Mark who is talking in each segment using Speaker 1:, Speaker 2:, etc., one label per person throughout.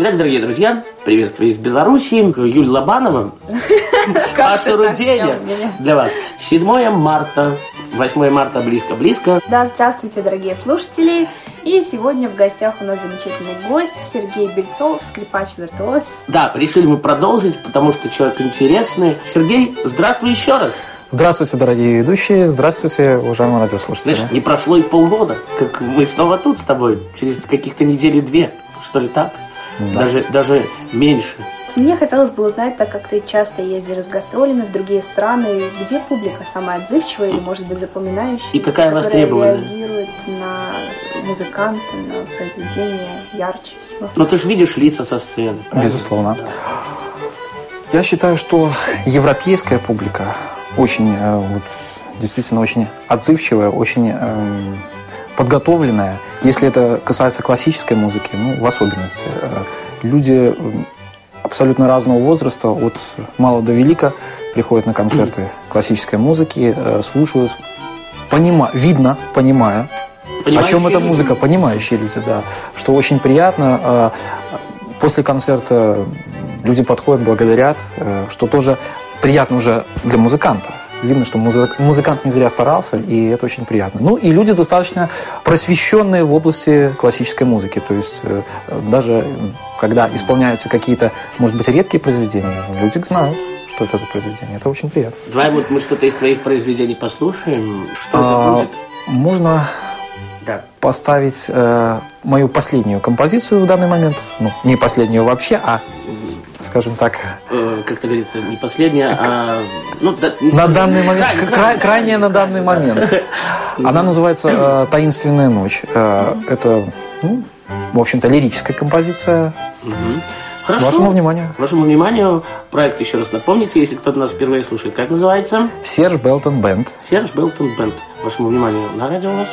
Speaker 1: Итак, дорогие друзья, приветствую из Белоруссии Юль Лобанова. Ашурудения для вас. 7 марта 8 марта близко-близко.
Speaker 2: Да, здравствуйте, дорогие слушатели. И сегодня в гостях у нас замечательный гость Сергей Бельцов, скрипач-виртуоз.
Speaker 1: Да, решили мы продолжить, потому что человек интересный. Сергей, здравствуй еще раз.
Speaker 3: Здравствуйте, дорогие ведущие. Здравствуйте, уважаемые радиослушатели.
Speaker 1: Знаешь, не прошло и полгода, как мы снова тут с тобой. Через каких-то недели две, что ли так? Да. Даже, даже меньше.
Speaker 2: Мне хотелось бы узнать, так как ты часто ездишь с гастролями в другие страны, где публика самая отзывчивая или, может быть, запоминающая,
Speaker 1: и какая востребованная
Speaker 2: реагирует на музыканта, на произведение ярче всего.
Speaker 1: Ну, ты же видишь лица со сцены.
Speaker 3: Правильно? Безусловно. Да. Я считаю, что европейская публика очень, э, вот, действительно очень отзывчивая, очень эм, подготовленная. Если это касается классической музыки, ну, в особенности. Э, люди абсолютно разного возраста, от мала до велика, приходят на концерты классической музыки, э, слушают, понима, видно, понимая, о чем эта музыка, понимающие люди, да. Что очень приятно. Э, после концерта люди подходят, благодарят, что тоже приятно уже для музыканта видно, что музык, музыкант не зря старался, и это очень приятно. Ну и люди достаточно просвещенные в области классической музыки, то есть э, даже когда исполняются какие-то, может быть, редкие произведения, люди знают, что это за произведение. Это очень приятно.
Speaker 1: Давай вот мы что-то из твоих произведений послушаем. Что а, это будет?
Speaker 3: Можно да. поставить э, мою последнюю композицию в данный момент. Ну, не последнюю вообще, а скажем так.
Speaker 1: Э, как-то говорится, не последняя, а...
Speaker 3: Ну, да, не на данный момент, край, край, крайняя на данный момент. Она называется э, «Таинственная ночь». Э, это, ну, в общем-то, лирическая композиция.
Speaker 1: Хорошо.
Speaker 3: Вашему вниманию.
Speaker 1: Вашему вниманию. Проект еще раз напомните, если кто-то нас впервые слушает. Как называется?
Speaker 3: Серж Белтон Бенд.
Speaker 1: Серж Белтон Бенд. Вашему вниманию на радио у нас.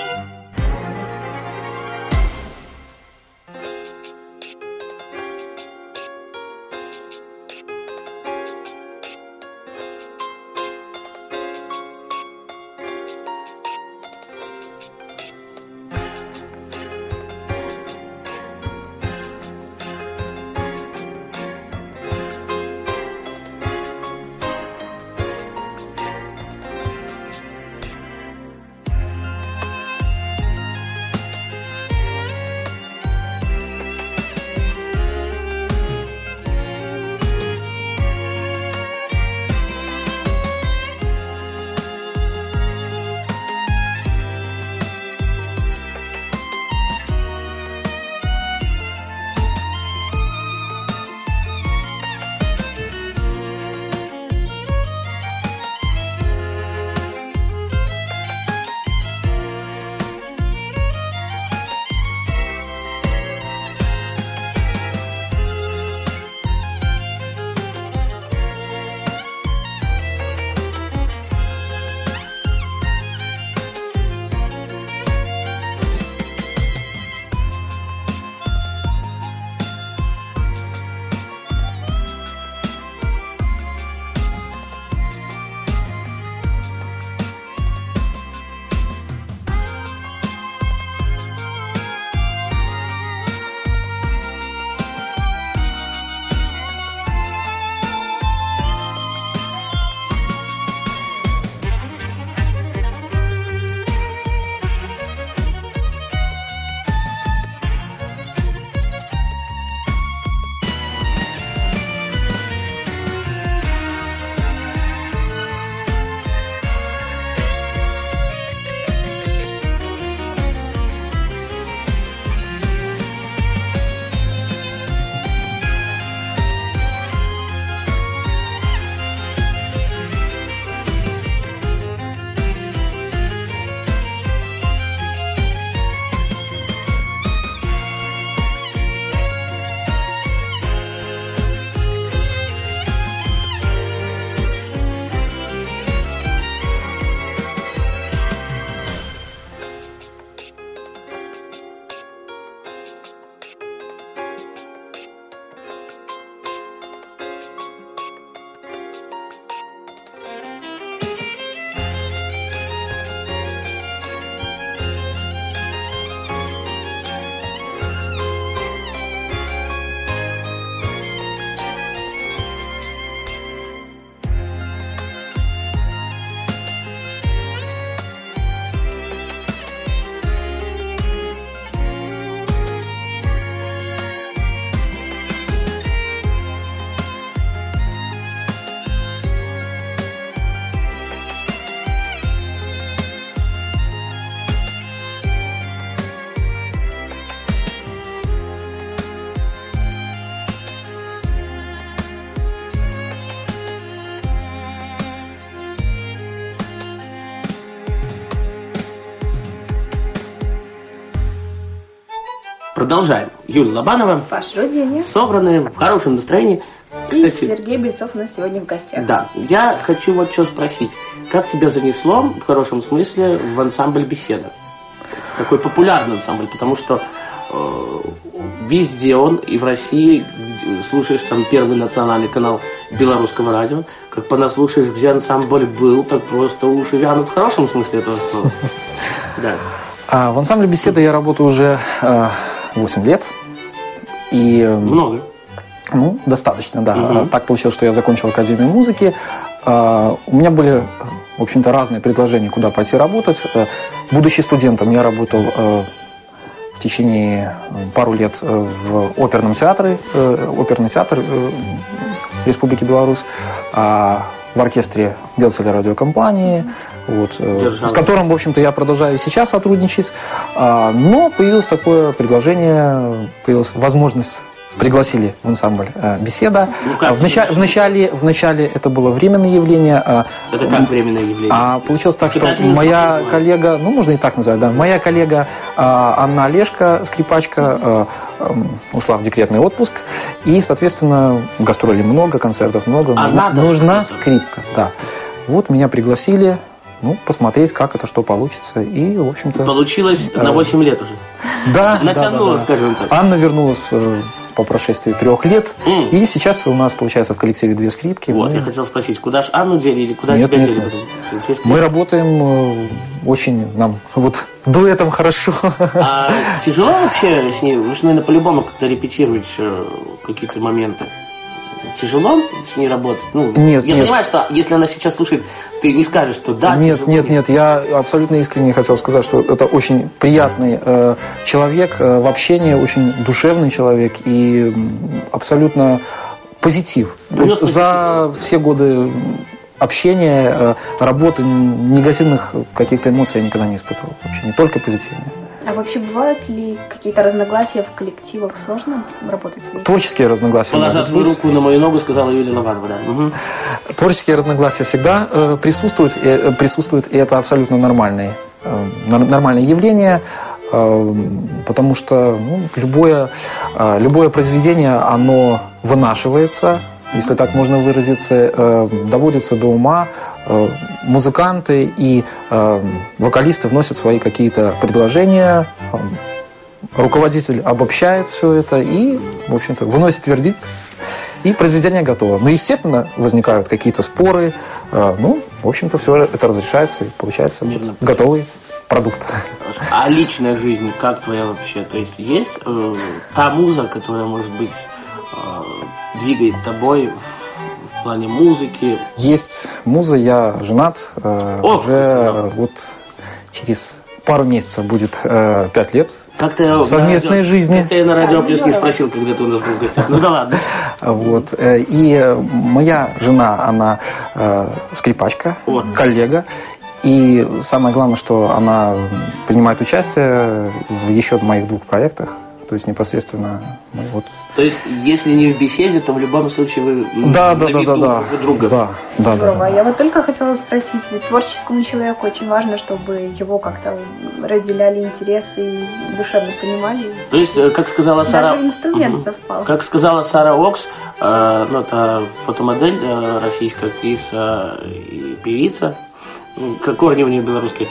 Speaker 1: Продолжаем. Юлия Лобанова.
Speaker 2: Паша Руденя.
Speaker 1: Собранные, в хорошем настроении.
Speaker 2: Кстати, и Сергей Бельцов у нас сегодня в гостях.
Speaker 1: Да. Я хочу вот что спросить. Как тебя занесло, в хорошем смысле, в ансамбль «Беседа»? Такой популярный ансамбль, потому что э, везде он, и в России, слушаешь там первый национальный канал белорусского радио, как понаслушаешь, где ансамбль был, так просто уши вянут в хорошем смысле этого слова.
Speaker 3: Да. А в ансамбле «Беседа» я работаю уже э, 8 лет. И, э,
Speaker 1: Много.
Speaker 3: Ну, достаточно, да. Угу. Так получилось, что я закончил Академию музыки. Э, у меня были, в общем-то, разные предложения, куда пойти работать. Э, будучи студентом, я работал э, в течение пару лет в оперном театре, оперный театр Республики Беларусь, а в оркестре Белцеля радиокомпании, вот, с которым, в общем-то, я продолжаю сейчас сотрудничать. А, но появилось такое предложение, появилась возможность пригласили в ансамбль э, «Беседа». Ну, как в, начале, в, начале, в начале это было временное явление.
Speaker 1: А, это как временное явление?
Speaker 3: А получилось так, что моя коллега, ну, можно и так назвать, да, моя коллега а, Анна Олешко, скрипачка, а, ушла в декретный отпуск, и, соответственно, гастролей много, концертов много,
Speaker 1: а нужна,
Speaker 3: нужна скрипка, да. Вот меня пригласили, ну, посмотреть, как это, что получится. И, в общем-то...
Speaker 1: Получилось э, на 8 лет уже.
Speaker 3: Да.
Speaker 1: Натянула, да, да, да. скажем так.
Speaker 3: Анна вернулась э, по прошествии трех лет. Mm. И сейчас у нас получается в коллективе две скрипки.
Speaker 1: Вот, мы... я хотел спросить, куда же Анну дели или куда нет, тебя нет, дели?
Speaker 3: Нет. Мы работаем э, очень нам вот дуэтом хорошо.
Speaker 1: А тяжело вообще с ней? Вы же, наверное, по-любому как-то репетируете э, какие-то моменты. Тяжело с ней работать? Ну,
Speaker 3: нет,
Speaker 1: я
Speaker 3: нет.
Speaker 1: понимаю, что если она сейчас слушает ты не скажешь, что да,
Speaker 3: Нет, нет, нет, я абсолютно искренне хотел сказать, что это очень приятный э, человек э, в общении, очень душевный человек и абсолютно позитив. Вот за все годы общения, э, работы, негативных каких-то эмоций я никогда не испытывал. Вообще не только позитивные.
Speaker 2: А вообще бывают ли какие-то разногласия в коллективах? Сложно работать вместе?
Speaker 3: Творческие разногласия.
Speaker 1: Положа свою руку на мою ногу, сказала Юлия Лаванова, да. Угу.
Speaker 3: Творческие разногласия всегда э, присутствуют, э, присутствуют, и это абсолютно нормальное, э, нормальное явление э, потому что ну, любое, э, любое произведение, оно вынашивается, если так можно выразиться, э, доводится до ума, музыканты и э, вокалисты вносят свои какие-то предложения, руководитель обобщает все это и, в общем-то, выносит вердикт, и произведение готово. Но, естественно, возникают какие-то споры, ну, в общем-то, все это разрешается и получается вот готовый продукт.
Speaker 1: А личная жизнь, как твоя вообще? То есть есть э, та муза, которая, может быть, э, двигает тобой плане музыки?
Speaker 3: Есть муза, я женат. Э, Ох, уже вот через пару месяцев будет э, пять лет как совместной радио, жизни.
Speaker 1: Как-то я на радио не спросил, когда ты у нас был в гостях. Ну да ладно.
Speaker 3: Вот. Э, и моя жена, она э, скрипачка, вот. коллега. И самое главное, что она принимает участие в еще моих двух проектах. То есть непосредственно мы вот.
Speaker 1: То есть, если не в беседе, то в любом случае вы
Speaker 3: да, да, да, да, да,
Speaker 1: друга.
Speaker 3: Да, да,
Speaker 2: Здорово. Да, да. Я вот только хотела спросить, ведь творческому человеку очень важно, чтобы его как-то разделяли интересы и душевно понимали.
Speaker 1: То есть, э, как сказала Сара...
Speaker 2: Даже инструмент угу. совпал.
Speaker 1: Как сказала Сара Окс, э, ну, это фотомодель э, российская актриса и певица, какой они у них белорусские,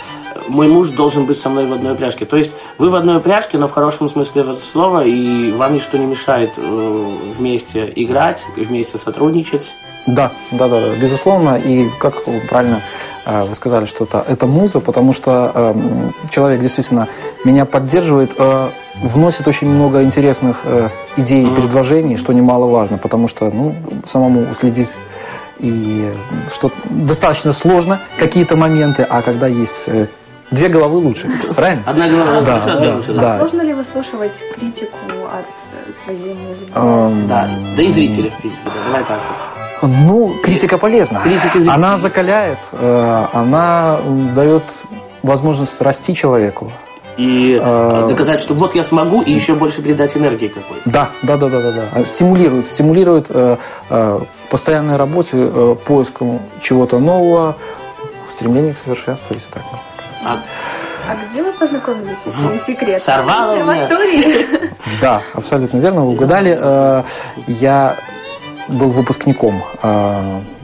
Speaker 1: мой муж должен быть со мной в одной упряжке. То есть вы в одной упряжке, но в хорошем смысле этого слова, и вам ничто не мешает э, вместе играть, вместе сотрудничать.
Speaker 3: Да, да, да, да, безусловно. И как правильно э, вы сказали, что это, это муза, потому что э, человек действительно меня поддерживает, э, вносит очень много интересных э, идей и предложений, что немаловажно, потому что ну, самому уследить и что достаточно сложно какие-то моменты, а когда есть э, две головы лучше, правильно?
Speaker 1: Одна голова
Speaker 3: да, лучше, да,
Speaker 2: лучше. Да. А сложно ли выслушивать критику от э, своей музыки?
Speaker 1: Да, да и зрителей, в принципе, давай так
Speaker 3: Ну, критика полезна. Критика она закаляет, э, она дает возможность расти человеку
Speaker 1: и а, доказать, что вот я смогу, и еще больше придать энергии какой-то.
Speaker 3: Да, да, да, да, да, да. Стимулирует, стимулирует э, э, постоянной работе, э, поиску чего-то нового, стремление к совершенству, если так можно сказать.
Speaker 2: А где вы познакомились, если не секрет?
Speaker 1: Сорвало
Speaker 2: В консерватории?
Speaker 3: Да, абсолютно верно, вы угадали. Э, Я был выпускником.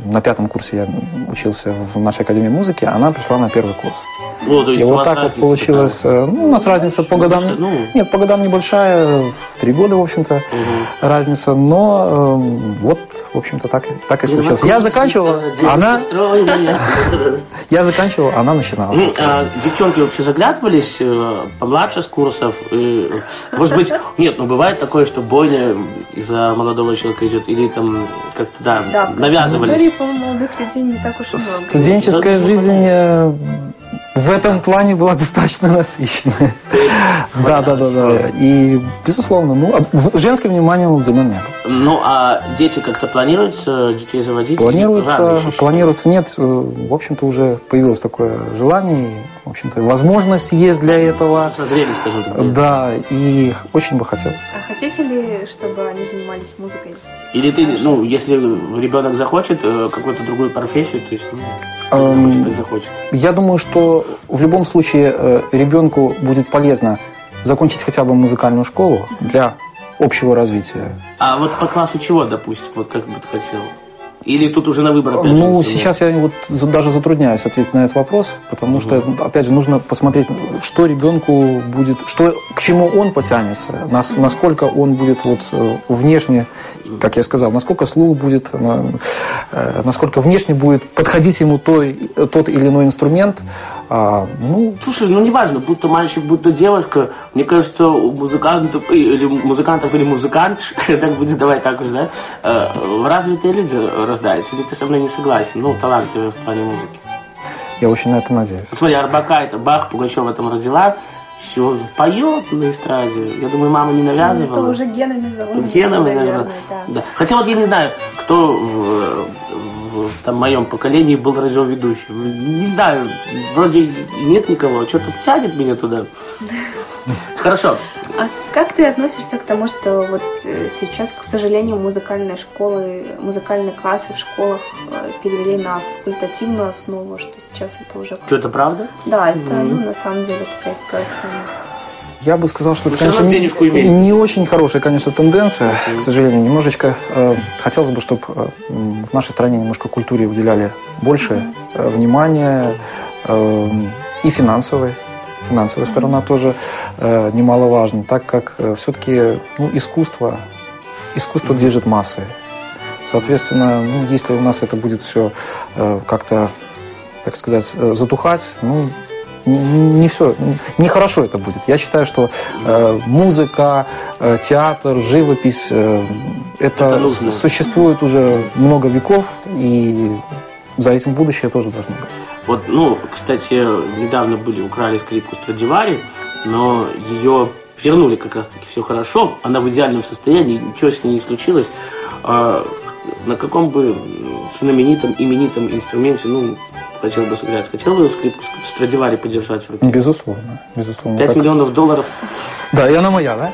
Speaker 3: Э, На пятом курсе я учился в нашей академии музыки, а она пришла на первый курс.
Speaker 1: Ну, то есть
Speaker 3: И вот так вот получилось.
Speaker 1: такая.
Speaker 3: э, Ну, у нас разница по годам...
Speaker 1: Ну,
Speaker 3: Нет, по годам небольшая, в три года, в общем-то,
Speaker 1: мгм.
Speaker 3: разница. Но э, вот, в общем-то, так, и- так и случилось. Я заканчивал, она... Я заканчивал, она начинала.
Speaker 1: А девчонки вообще заглядывались э, помладше с курсов? И, может быть, нет, ну бывает такое, что бойня из-за молодого человека идет, или там как-то, да,
Speaker 2: Да, консерватории,
Speaker 1: навязывались.
Speaker 2: по-моему, молодых людей не так уж и много.
Speaker 3: Студенческая
Speaker 1: Да,
Speaker 3: жизнь э, в этом плане была достаточно насыщенная. Да, да, да, да. И, безусловно, ну, а в- женским вниманием уделен не был.
Speaker 1: Ну, а дети как-то планируются, детей заводить?
Speaker 3: Планируется,
Speaker 1: еще?
Speaker 3: планируется нет. э, В общем-то, уже появилось такое желание. В общем-то, возможность есть для этого.
Speaker 1: Созрели, скажем так.
Speaker 3: Да, и очень бы хотелось.
Speaker 2: А хотите ли, чтобы они занимались музыкой?
Speaker 1: Или ты, ну, если ребенок захочет э, какую-то другую профессию, то есть, ну,
Speaker 3: Эм,
Speaker 1: захочет, так захочет.
Speaker 3: Я думаю, что в любом случае э, ребенку будет полезно закончить хотя бы музыкальную школу для общего развития.
Speaker 1: А вот по классу чего, допустим, вот как бы ты хотел? Или тут уже на выбор опять же,
Speaker 3: Ну, сейчас я вот даже затрудняюсь ответить на этот вопрос, потому что, опять же, нужно посмотреть, что ребенку будет, что, к чему он потянется, нас- насколько он будет вот э, внешне, как я сказал, насколько слух будет, э, насколько внешне будет подходить ему той, тот или иной инструмент. А, ну,
Speaker 1: Слушай, ну неважно, будь то мальчик, будь то девушка, мне кажется, у музыкантов или музыкантов или музыкант, так будет, давай так уже, да, э, развитые люди рождаются, или ты со мной не согласен, ну, талантливые в плане музыки.
Speaker 3: я очень на это надеюсь.
Speaker 1: Смотри, Арбака это Бах, Пугачева там родила, все, он поет на эстраде. Я думаю, мама не навязывала.
Speaker 2: Это уже генами заложено,
Speaker 1: Генами, наверное.
Speaker 2: наверное, да.
Speaker 1: Да. Хотя вот я не знаю, кто в, в там, моем поколении был радиоведущим. Не знаю, вроде нет никого, что-то тянет меня туда. Хорошо.
Speaker 2: А как ты относишься к тому, что вот э, сейчас, к сожалению, музыкальные школы, музыкальные классы в школах э, перевели на факультативную основу, что сейчас это уже...
Speaker 1: Что это правда?
Speaker 2: Да, это ну, на самом деле такая ситуация у нас.
Speaker 3: Я бы сказал, что
Speaker 1: Ну,
Speaker 3: это,
Speaker 1: всё
Speaker 3: конечно, не, не очень хорошая, конечно, тенденция, к сожалению. Немножечко э, хотелось бы, чтобы в нашей стране немножко культуре уделяли больше э, внимания э, и финансовой. Финансовая сторона тоже э, немаловажна, так как все-таки ну, искусство, искусство движет массы. Соответственно, ну, если у нас это будет все как-то, так сказать, э, затухать, ну, не, не все, нехорошо это будет. Я считаю, что э, музыка, э, театр, живопись, э, это,
Speaker 1: Это
Speaker 3: существует уже много веков, и за этим будущее тоже должно быть.
Speaker 1: Вот, ну, кстати, недавно были, украли скрипку Страдивари, но ее вернули как раз-таки все хорошо. Она в идеальном состоянии, ничего с ней не случилось. А на каком бы знаменитом, именитом инструменте, ну, хотел бы сыграть? Хотел бы скрипку Страдивари подержать в руке?
Speaker 3: Безусловно, безусловно.
Speaker 1: 5
Speaker 3: Как-
Speaker 1: миллионов долларов.
Speaker 3: Да, и она моя, да?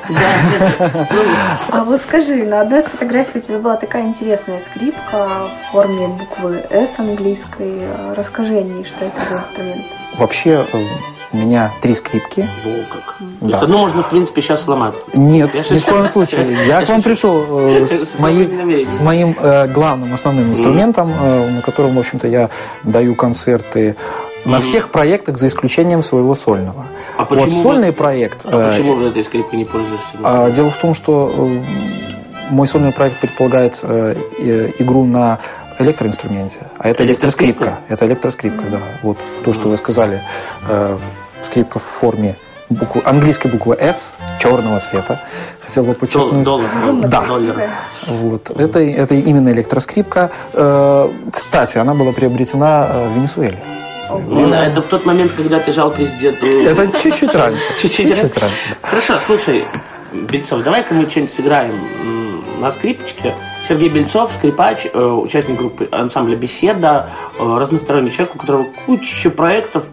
Speaker 2: А вот скажи, на одной из фотографий у тебя была такая интересная скрипка в форме буквы «С» английской. Расскажи о ней, что это за инструмент.
Speaker 3: Вообще э, у меня три скрипки.
Speaker 1: Во как. То
Speaker 3: Да.
Speaker 1: есть одну можно, в принципе, сейчас сломать.
Speaker 3: Нет,
Speaker 1: Я
Speaker 3: ни в коем случае. Я к вам пришел э, с, моим э, главным, основным инструментом, э, на котором, в общем-то, я даю концерты на всех проектах, за исключением своего сольного.
Speaker 1: А почему
Speaker 3: Вот
Speaker 1: вы-
Speaker 3: сольный проект.
Speaker 1: А почему вы этой скрипкой не пользуешься?
Speaker 3: а, Дело в том, что мой сольный проект предполагает игру на электроинструменте, а это
Speaker 1: Электроскрипка?
Speaker 3: электроскрипка. Это электроскрипка, да. Вот то, что вы сказали. Э, Скрипка в форме буквы, английской буквы S, черного цвета. Хотел бы подчеркнуть.
Speaker 1: Доллар.
Speaker 3: Да.
Speaker 1: Доллар.
Speaker 3: Вот. Это, это именно электроскрипка. Э, Кстати, она была приобретена э, в Венесуэле.
Speaker 1: Ну, да, это в тот момент, когда ты жал президенту.
Speaker 3: Это чуть-чуть раньше.
Speaker 1: Чуть-чуть
Speaker 3: Чуть-чуть раньше.
Speaker 1: Хорошо, слушай, Бельцов, давай-ка мы что-нибудь сыграем на скрипочке. Сергей Бельцов, скрипач, э, участник группы ансамбля «Беседа», э, разносторонний человек, у которого куча проектов.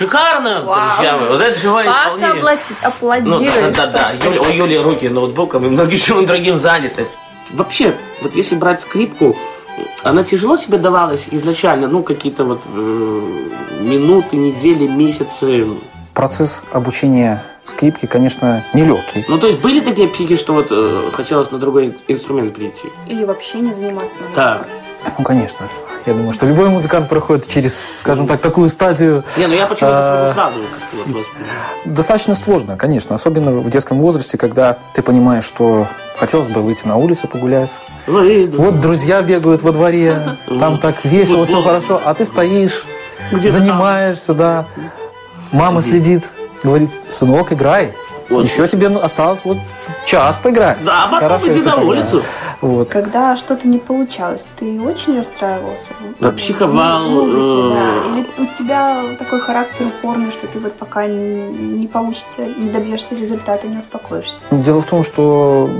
Speaker 1: Шикарно,
Speaker 2: Вау.
Speaker 1: друзья мои. Вот это живое
Speaker 2: Паша
Speaker 1: исполнение. Ну,
Speaker 2: аплодирует.
Speaker 1: да, да, да. Юля- у Юли руки ноутбуком и многим чему другим заняты. Вообще, вот если брать скрипку, она тяжело тебе давалась изначально, ну, какие-то вот э, минуты, недели, месяцы.
Speaker 3: Процесс обучения скрипки, конечно, нелегкий.
Speaker 1: Ну, то есть были такие пики, что вот э, хотелось на другой инструмент перейти?
Speaker 2: Или вообще не заниматься
Speaker 1: Так.
Speaker 3: Ну, конечно. Я думаю, что любой музыкант проходит через, скажем так, такую стадию.
Speaker 1: Не, ну я почему-то
Speaker 3: А.
Speaker 1: сразу.
Speaker 3: Достаточно сложно, конечно. Особенно в детском возрасте, когда ты понимаешь, что хотелось бы выйти на улицу погулять.
Speaker 1: Выйду.
Speaker 3: Вот друзья бегают во дворе, там так весело, все хорошо, а ты стоишь, занимаешься, да. Мама следит, говорит, сынок, играй.
Speaker 1: Вот.
Speaker 3: Еще тебе ну, осталось вот час поиграть.
Speaker 1: Да, а потом
Speaker 3: Хорошо,
Speaker 1: иди на улицу.
Speaker 3: Вот.
Speaker 2: Когда что-то не получалось, ты очень расстраивался?
Speaker 1: Да, психовал,
Speaker 2: В музыке, да.
Speaker 1: э.
Speaker 2: Или у тебя такой характер упорный, что ты вот пока не получится, не добьешься результата, не успокоишься?
Speaker 3: Дело в том, что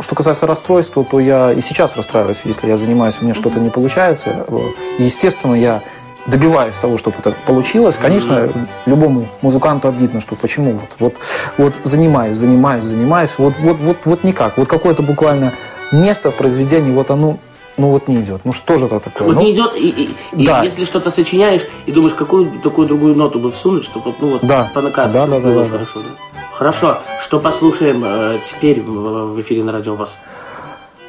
Speaker 3: что касается расстройства, то я и сейчас расстраиваюсь, если я занимаюсь, у меня что-то не получается. Естественно, я добиваюсь того, чтобы это получилось. Конечно, любому музыканту обидно, что почему вот, вот, вот занимаюсь, занимаюсь, занимаюсь, вот, вот, вот, вот никак. Вот какое-то буквально место в произведении, вот оно, ну вот не идет. Ну что же это такое?
Speaker 1: Вот
Speaker 3: Ну,
Speaker 1: не идет, и, и- и
Speaker 3: Да.
Speaker 1: если что-то сочиняешь, и думаешь, какую такую другую ноту бы всунуть, чтобы вот, ну вот
Speaker 3: Да.
Speaker 1: по накату
Speaker 3: Да, да, да,
Speaker 1: было
Speaker 3: да,
Speaker 1: хорошо. да. Хорошо, что послушаем э, теперь в, эфире на радио ВОЗ?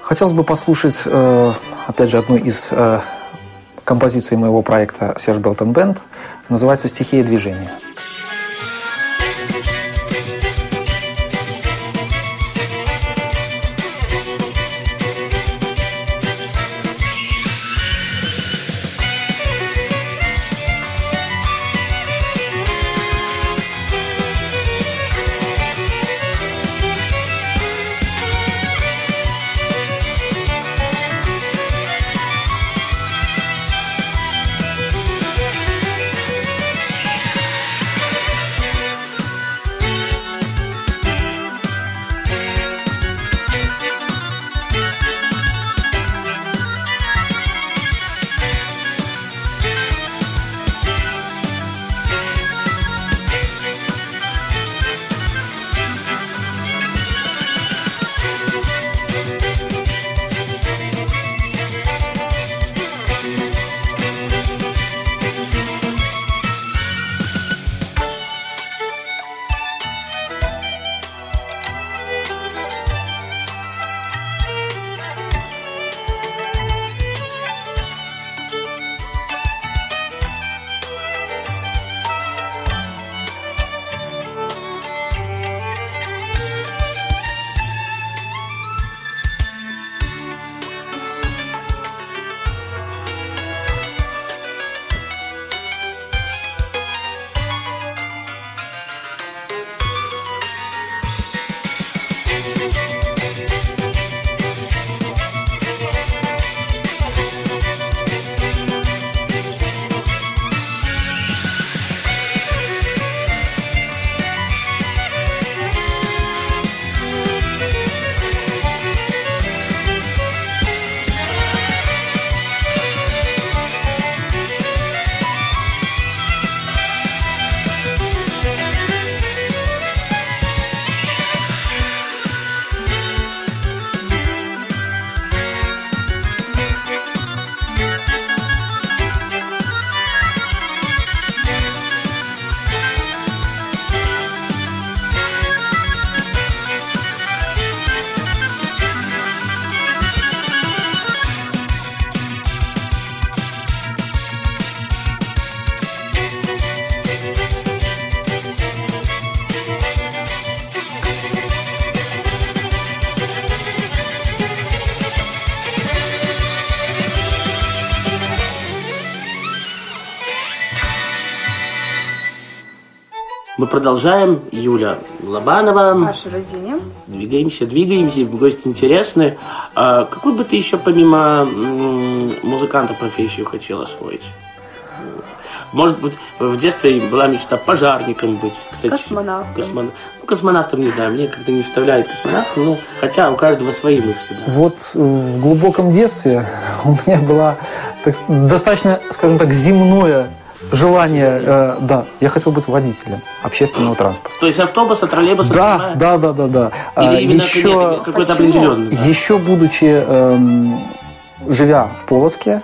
Speaker 3: Хотелось бы послушать, э, опять же, одну из э, композиций моего проекта Серж Белтон Бенд. Называется «Стихия движения».
Speaker 1: Мы продолжаем. Юля Лобанова.
Speaker 2: Маша Родине.
Speaker 1: Двигаемся, двигаемся, гости интересные. А какую бы ты еще помимо музыканта профессию хотела освоить? Может быть, в детстве была мечта пожарником быть. Кстати,
Speaker 2: Космонавтом.
Speaker 1: Космон- Ну, космонавтом не знаю, мне как-то не вставляет космонавт, ну, хотя у каждого свои мысли, да.
Speaker 3: Вот в глубоком детстве у меня была так достаточно, скажем так, земное желание, э, да, я хотел быть водителем общественного транспорта.
Speaker 1: То есть автобуса, троллейбуса?
Speaker 3: Да, да, да, да, да.
Speaker 1: Или
Speaker 3: А,
Speaker 1: именно
Speaker 3: еще,
Speaker 1: какой-то определенный? да?
Speaker 3: еще будучи, эм, живя в Полоцке,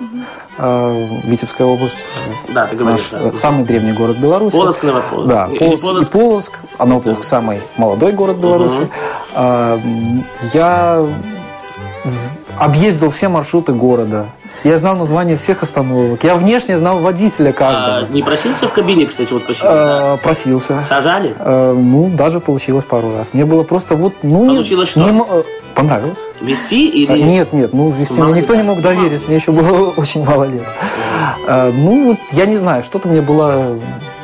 Speaker 3: э, Витебская область, э,
Speaker 1: Да, ты говоришь.
Speaker 3: наш
Speaker 1: да.
Speaker 3: э, самый древний город Беларуси.
Speaker 1: Полоцк, Новополоцк.
Speaker 3: Да, Полоцк,
Speaker 1: Полоцк?
Speaker 3: и Полоцк, а Новополоцк самый молодой город Беларуси. А, м, Я в- объездил все маршруты города. Я знал название всех остановок. Я внешне знал водителя
Speaker 1: А,
Speaker 3: каждого.
Speaker 1: не просился в кабине, кстати, вот посидеть? да?
Speaker 3: Э, Просился.
Speaker 1: Сажали?
Speaker 3: Э, Ну, даже получилось пару раз. Мне было просто вот, ну, не-
Speaker 1: Получилось что?
Speaker 3: не э, понравилось.
Speaker 1: Вести
Speaker 3: А,
Speaker 1: или...
Speaker 3: Нет, нет, ну вести мне никто не мог
Speaker 1: да.
Speaker 3: доверить, мне еще было очень мало лет. А, Ну, вот я не знаю, что-то мне было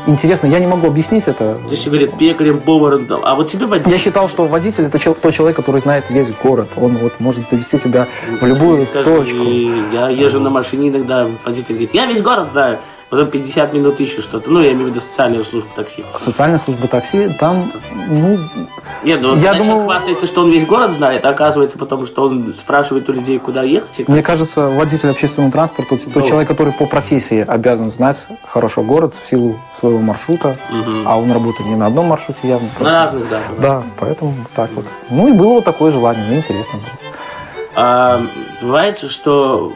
Speaker 3: интересно, я не могу объяснить это.
Speaker 1: Здесь все говорят пекарем, поваром. А вот тебе водитель...
Speaker 3: Я считал, что водитель это тот человек, который знает весь город. Он вот может довести тебя в любую
Speaker 1: Скажи,
Speaker 3: точку.
Speaker 1: Я езжу на машине иногда, водитель говорит, я весь город знаю. Потом 50 минут ищешь что-то. Ну, я имею в виду социальную службу такси.
Speaker 3: Социальная служба такси, там, ну,
Speaker 1: Нет, ну,
Speaker 3: Я думал-
Speaker 1: хвастается, что он весь город знает, а оказывается потому, что он спрашивает у людей, куда ехать.
Speaker 3: мне кажется, водитель общественного транспорта, тот
Speaker 1: Ну.
Speaker 3: человек, который по профессии обязан знать хорошо город в силу своего маршрута,
Speaker 1: Мгм.
Speaker 3: а он работает не на одном маршруте явно.
Speaker 1: На разных, да.
Speaker 3: Да, поэтому так вот. Ну и было вот такое желание, мне интересно было.
Speaker 1: А, бывает, что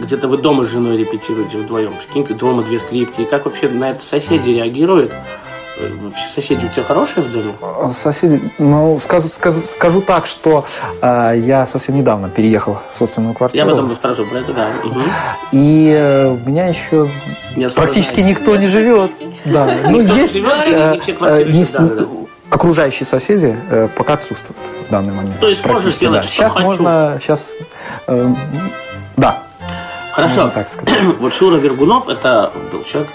Speaker 1: где-то вы дома с женой репетируете вдвоем. Прикинь, дома две скрипки. И как вообще на это соседи реагируют? Э, Вообще соседи у тебя хорошие в доме?
Speaker 3: А Соседи, ну, сказ- сказ- скажу так, что э, я совсем недавно переехал в собственную
Speaker 1: Я
Speaker 3: квартиру.
Speaker 1: потом спрашиваю про это, да.
Speaker 3: И э, у меня еще
Speaker 1: Не
Speaker 3: практически
Speaker 1: знаю.
Speaker 3: никто не живет. Да, ну
Speaker 1: Никто не
Speaker 3: есть э, э, окружающие соседи э, пока отсутствуют в данный момент.
Speaker 1: То есть можешь
Speaker 3: Практически,
Speaker 1: делать,
Speaker 3: да.
Speaker 1: что
Speaker 3: Сейчас
Speaker 1: хочу.
Speaker 3: можно, сейчас, э, да,
Speaker 1: Хорошо.
Speaker 3: так.
Speaker 1: Вот Шура Вергунов, это был человек,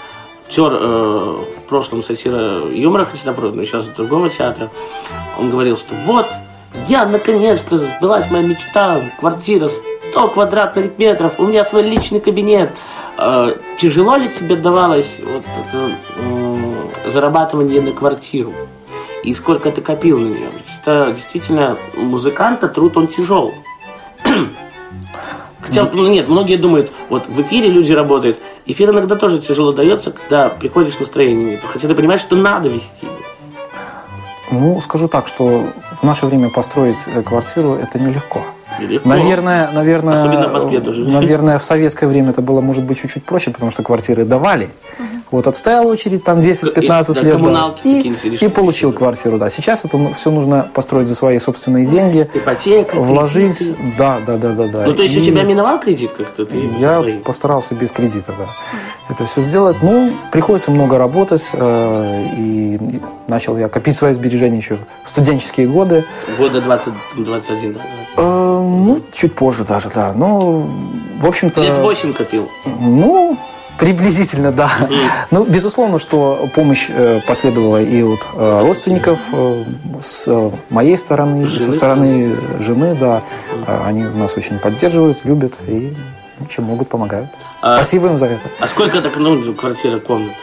Speaker 1: актер э, в прошлом сатира юмора Христофорова, но сейчас другого театра. Он говорил, что вот, я наконец-то, сбылась моя мечта, квартира 100 квадратных метров, у меня свой личный кабинет. Э, тяжело ли тебе давалось вот это, м, зарабатывание на квартиру? И сколько ты копил на нее? Это действительно музыканта труд он тяжел. Хотя, ну, нет, многие думают, вот в эфире люди работают. Эфир иногда тоже тяжело дается, когда приходишь, настроения нет. Хотя ты понимаешь, что надо вести.
Speaker 3: Ну, скажу так, что в наше время построить э, квартиру это нелегко.
Speaker 1: Нелегко.
Speaker 3: Наверное, наверное,
Speaker 1: Особенно в Москве тоже.
Speaker 3: наверное, в советское время это было, может быть, чуть-чуть проще, потому что квартиры давали. Вот отстоял очередь там 10-15
Speaker 1: Да,
Speaker 3: лет.
Speaker 1: коммуналки
Speaker 3: и, и получил квартиру, да. Сейчас это все нужно построить за свои собственные деньги,
Speaker 1: Ипотека.
Speaker 3: вложить.
Speaker 1: кредиты.
Speaker 3: Да, да, да, да, да.
Speaker 1: Ну, то есть
Speaker 3: И
Speaker 1: у тебя миновал кредит как-то? Ты
Speaker 3: я постарался без кредита, да. Это все сделать. Ну, приходится много работать. э, и начал я копить свои сбережения еще в студенческие годы.
Speaker 1: Года 20, 21, да.
Speaker 3: Э, ну, чуть позже даже, да. Ну, в общем-то...
Speaker 1: Лет 8 копил.
Speaker 3: Ну, приблизительно, да. Ну, безусловно, что помощь э, последовала и от э, родственников э, с моей стороны,
Speaker 1: Жены
Speaker 3: со стороны жены, да. Э, Они нас очень поддерживают, любят и ну, чем могут, помогают.
Speaker 1: А-
Speaker 3: Спасибо им за это.
Speaker 1: А сколько так, ну, квартира, комнат?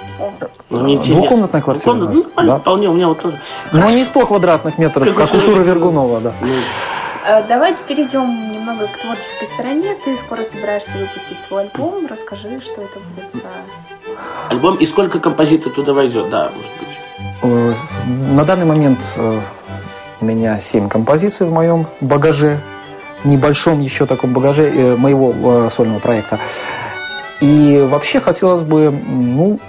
Speaker 1: Ну.
Speaker 3: Двухкомнатная квартира у
Speaker 1: Двухкомнатная?
Speaker 3: нас,
Speaker 1: Ну,
Speaker 3: да.
Speaker 1: вполне, у меня вот тоже.
Speaker 3: Ну, не 100 квадратных метров,
Speaker 1: Как
Speaker 3: как
Speaker 1: у
Speaker 3: у
Speaker 1: Шуры
Speaker 3: Вергунова, да.
Speaker 1: Ну,
Speaker 2: Давайте перейдем немного к творческой стороне. Ты скоро собираешься выпустить свой альбом. Расскажи, что это будет за...
Speaker 1: альбом и сколько композитов туда войдет, да, может быть.
Speaker 3: Э, На данный момент э, у меня 7 композиций в моем багаже, небольшом еще таком багаже э, моего э, сольного проекта. И вообще хотелось бы, ну,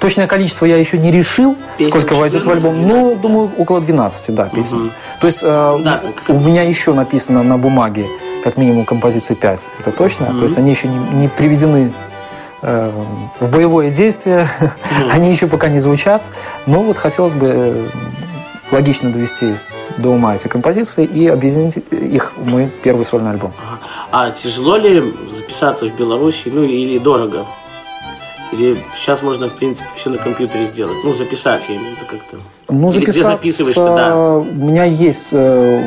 Speaker 3: точное количество я еще не решил,
Speaker 1: Песен
Speaker 3: сколько войдет в
Speaker 1: 14,
Speaker 3: альбом.
Speaker 1: 12, да.
Speaker 3: думаю, около 12, да, песен.
Speaker 1: Мгм.
Speaker 3: То есть э,
Speaker 1: Да,
Speaker 3: у меня еще написано на бумаге как минимум композиции 5, это точно.
Speaker 1: Мгм.
Speaker 3: То есть они еще не, не приведены э, в боевое действие,
Speaker 1: Мгм.
Speaker 3: они еще пока не звучат. Но вот хотелось бы э, логично довести до ума эти композиции и объединить их в мой первый сольный альбом.
Speaker 1: А тяжело ли записаться в Беларуси, ну или дорого? Или сейчас можно, в принципе, все на компьютере сделать? Ну, записать, я имею в виду как-то.
Speaker 3: Ну,
Speaker 1: Или где
Speaker 3: записаться,
Speaker 1: записываешься, да.
Speaker 3: У меня есть, э,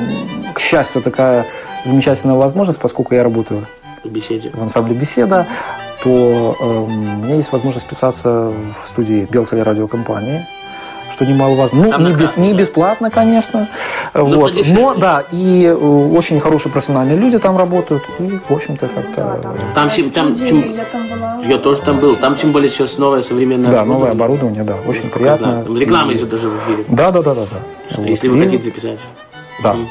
Speaker 3: к счастью, такая замечательная возможность, поскольку я работаю
Speaker 1: в беседе.
Speaker 3: в ансамбле «Беседа», то э, у меня есть возможность писаться в студии Белцевой радиокомпании. Что немаловажно. Ну,
Speaker 1: Там
Speaker 3: не, без- не бесплатно, конечно. вот.
Speaker 1: подешевле.
Speaker 3: Но, да, и э, очень хорошие профессиональные люди там работают. И, в общем-то, как-то...
Speaker 2: Да, там,
Speaker 1: Там там
Speaker 2: студия,
Speaker 1: чем-
Speaker 2: я там была.
Speaker 1: Я тоже там был. Там тем более сейчас новое современное
Speaker 3: Да, новое оборудование, да, очень приятно.
Speaker 1: Там реклама идет даже в эфире.
Speaker 3: Да, да, да, да, да.
Speaker 1: Что,
Speaker 3: Вот.
Speaker 1: Если вы
Speaker 3: И-
Speaker 1: хотите записать.
Speaker 3: Да.
Speaker 1: Мгм.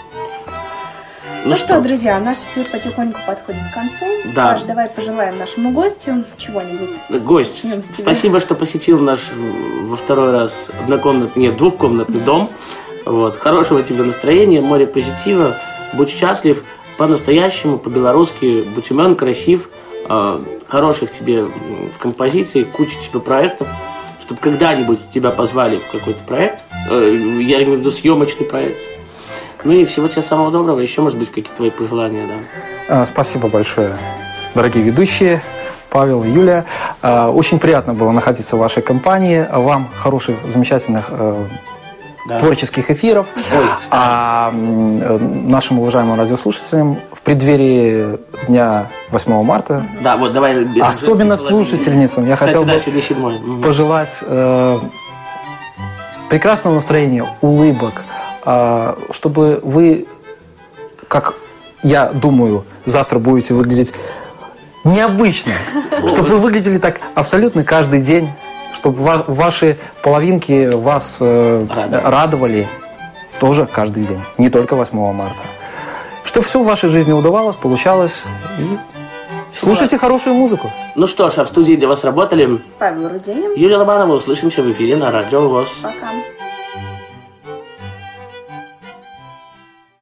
Speaker 2: Ну, что, друзья, наш эфир потихоньку подходит к концу.
Speaker 1: Да.
Speaker 2: Паш, давай пожелаем нашему гостю чего-нибудь.
Speaker 1: Гость,
Speaker 2: Начнем
Speaker 1: спасибо, что посетил наш во второй раз однокомнатный, нет, двухкомнатный дом. Вот. Хорошего тебе настроения, море позитива. Будь счастлив по-настоящему, по-белорусски. Будь умен, красив. э, хороших тебе композиции, куча тебе проектов. Чтобы когда-нибудь тебя позвали в какой-то проект. э, я имею в виду съемочный проект. Ну и всего тебе самого доброго. Еще, может быть, какие-то твои пожелания, да.
Speaker 3: А, Спасибо большое, дорогие ведущие, Павел Юлия. А, Очень приятно было находиться в вашей компании. Вам хороших, замечательных э,
Speaker 1: Да.
Speaker 3: творческих эфиров.
Speaker 1: Ой,
Speaker 3: А нашим уважаемым радиослушателям в преддверии дня 8 марта,
Speaker 1: Да, вот давай.
Speaker 3: особенно слушательницам, я
Speaker 1: Кстати,
Speaker 3: хотел бы пожелать э, прекрасного настроения, улыбок, чтобы вы, как я думаю, завтра будете выглядеть необычно, чтобы вы выглядели так абсолютно каждый день, чтобы ва- ваши половинки вас э,
Speaker 1: Радовали.
Speaker 3: радовали тоже каждый день, не только 8 марта. Чтобы все в вашей жизни удавалось, получалось. И слушайте хорошую музыку.
Speaker 1: Ну что ж, а в студии для вас работали
Speaker 2: Павел Руденин.
Speaker 1: Юлия Лобанова. Услышимся в эфире на радио ВОЗ.
Speaker 2: Пока.